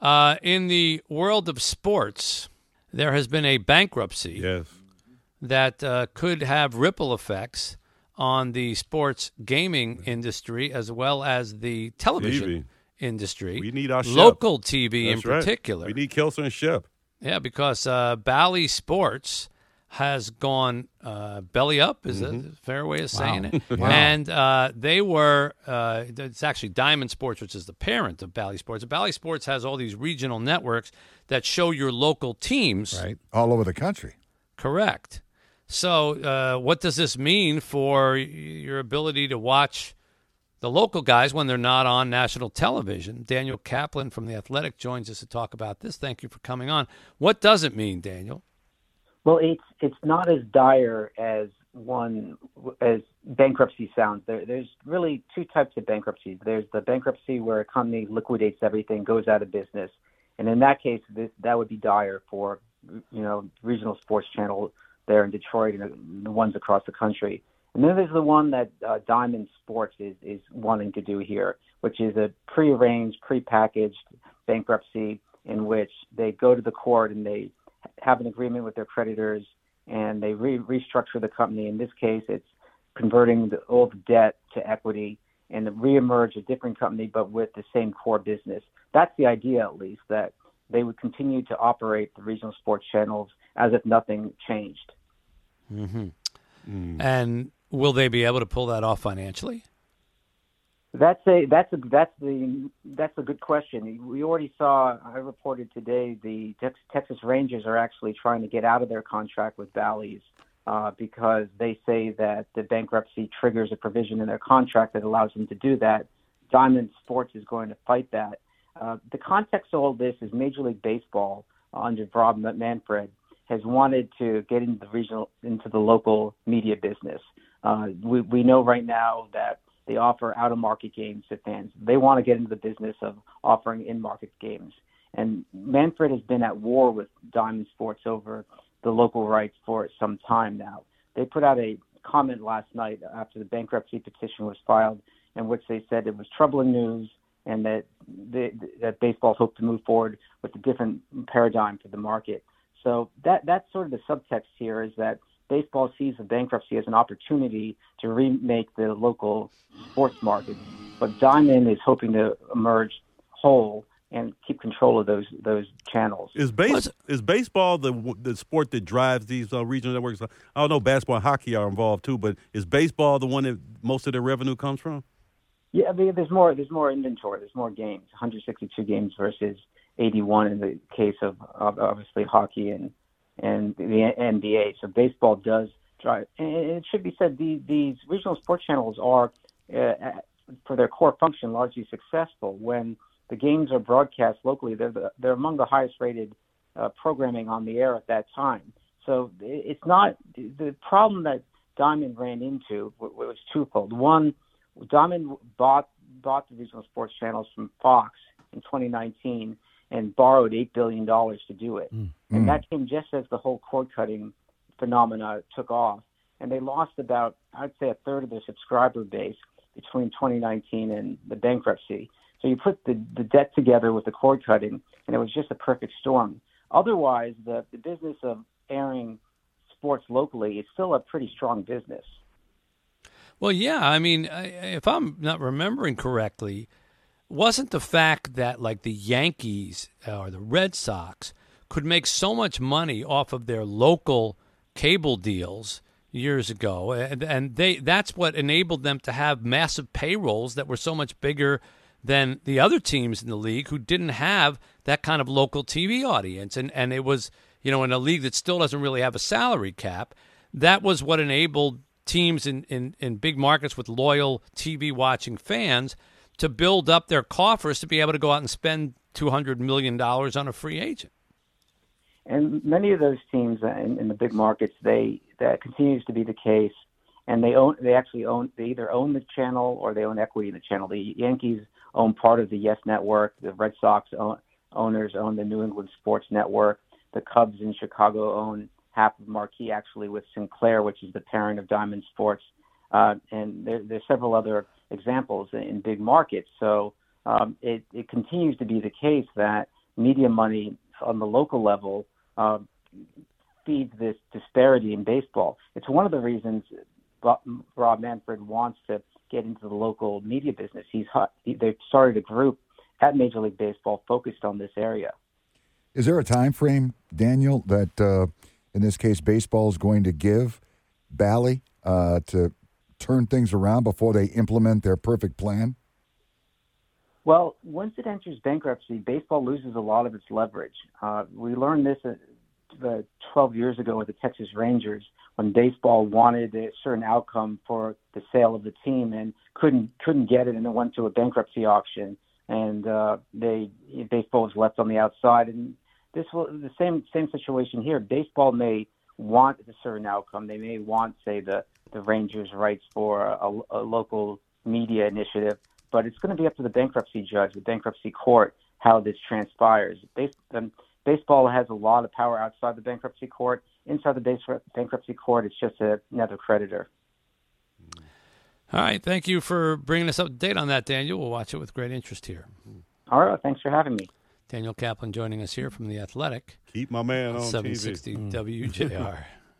Uh, in the world of sports, there has been a bankruptcy Yes. that uh, could have ripple effects on the sports gaming industry as well as the television TV. industry. We need our Shep. local TV That's in right. particular. We need Kelso and Shep. Yeah, because uh, Bally Sports has gone uh, belly up. Is Mm-hmm. a fair way of saying it? And uh, they were. Uh, it's actually Diamond Sports, which is the parent of Bally Sports. Bally Sports has all these regional networks that show your local teams. Right. All over the country. Correct. So, uh, what does this mean for your ability to watch the local guys when they're not on national television? Daniel Kaplan from The Athletic joins us to talk about this. Thank you for coming on. What does it mean, Daniel? Well, it's it's not as dire as one as bankruptcy sounds. There, there's really two types of bankruptcies. There's the bankruptcy where a company liquidates everything, goes out of business, and in that case, this, that would be dire for you know regional sports channel there in Detroit and the ones across the country. And then there's the one that uh, Diamond Sports is is wanting to do here, which is a prearranged, prepackaged bankruptcy in which they go to the court and they have an agreement with their creditors and they re- restructure the company. In this case, it's converting the old debt to equity and reemerge a different company but with the same core business. That's the idea, at least, that they would continue to operate the regional sports channels as if nothing changed. Mm-hmm. Mm. And will they be able to pull that off financially? That's a that's a that's the that's a good question. We already saw. I reported today the Texas Rangers are actually trying to get out of their contract with Bally's uh, because they say that the bankruptcy triggers a provision in their contract that allows them to do that. Diamond Sports is going to fight that. Uh, the context of all this is Major League Baseball uh, under Rob Manfred has wanted to get into the regional into the local media business. Uh, we we know right now that they offer out of market games to fans. They want to get into the business of offering in market games. And Manfred has been at war with Diamond Sports over the local rights for some time now. They put out a comment last night after the bankruptcy petition was filed in which they said it was troubling news and that the, that baseball hoped to move forward with a different paradigm for the market. So that that's sort of the subtext here is that baseball sees the bankruptcy as an opportunity to remake the local sports market, but Diamond is hoping to emerge whole and keep control of those those channels. Is base is baseball the the sport that drives these uh, regional networks? I don't know. Basketball and hockey are involved too, but is baseball the one that most of their revenue comes from? Yeah, I mean, there's more. There's more inventory. There's more games. 162 games versus 81 in the case of of obviously hockey and and the NBA. So baseball does drive. And it should be said the, these regional sports channels are, uh, for their core function, largely successful. When the games are broadcast locally, they're the, they're among the highest rated uh, programming on the air at that time. So it's not the problem that Diamond ran into was twofold. One, Diamond bought bought the regional sports channels from Fox in 2019 and borrowed eight billion dollars to do it, Mm. and that came just as the whole cord cutting phenomena took off, and they lost about I'd say a third of their subscriber base between 2019 and the bankruptcy. So you put the the debt together with the cord cutting, and it was just a perfect storm. Otherwise, the the business of airing sports locally is still a pretty strong business. Well, yeah. I mean, I- if I'm not remembering correctly, wasn't the fact that like the Yankees uh, or the Red Sox could make so much money off of their local cable deals years ago, and, and they that's what enabled them to have massive payrolls that were so much bigger than the other teams in the league who didn't have that kind of local TV audience, and and it was you know in a league that still doesn't really have a salary cap. That was what enabled teams in, in, in big markets with loyal TV watching fans to build up their coffers to be able to go out and spend $200 million on a free agent. And many of those teams in, in the big markets, they that continues to be the case, and they own they actually own they either own the channel or they own equity in the channel. The Yankees own part of the Yes Network. The Red Sox own, owners own the New England Sports Network. The Cubs in Chicago own half of Marquee, actually, with Sinclair, which is the parent of Diamond Sports. Uh, and there, there's several other examples in big markets. So um, it, it continues to be the case that media money on the local level uh, feeds this disparity in baseball. It's one of the reasons Rob Manfred wants to get into the local media business. He's they've started a group at Major League Baseball focused on this area. Is there a time frame, Daniel, that uh, in this case baseball is going to give Bally uh, to turn things around before they implement their perfect plan? Well, once it enters bankruptcy, baseball loses a lot of its leverage. Uh, we learned this uh, 12 years ago with the Texas Rangers when baseball wanted a certain outcome for the sale of the team and couldn't couldn't get it, and it went to a bankruptcy auction, and uh, they baseball was left on the outside. And this was the same same situation here. Baseball may want a certain outcome. They may want, say, the the Rangers' rights for a, a local media initiative, but it's going to be up to the bankruptcy judge, the bankruptcy court, how this transpires. Base, um, baseball has a lot of power outside the bankruptcy court. Inside the base, bankruptcy court, it's just a, another creditor. All right. Thank you for bringing us up to date on that, Daniel. We'll watch it with great interest here. All right. Thanks for having me. Daniel Kaplan joining us here from The Athletic. Keep my man on 760 TV. WJR.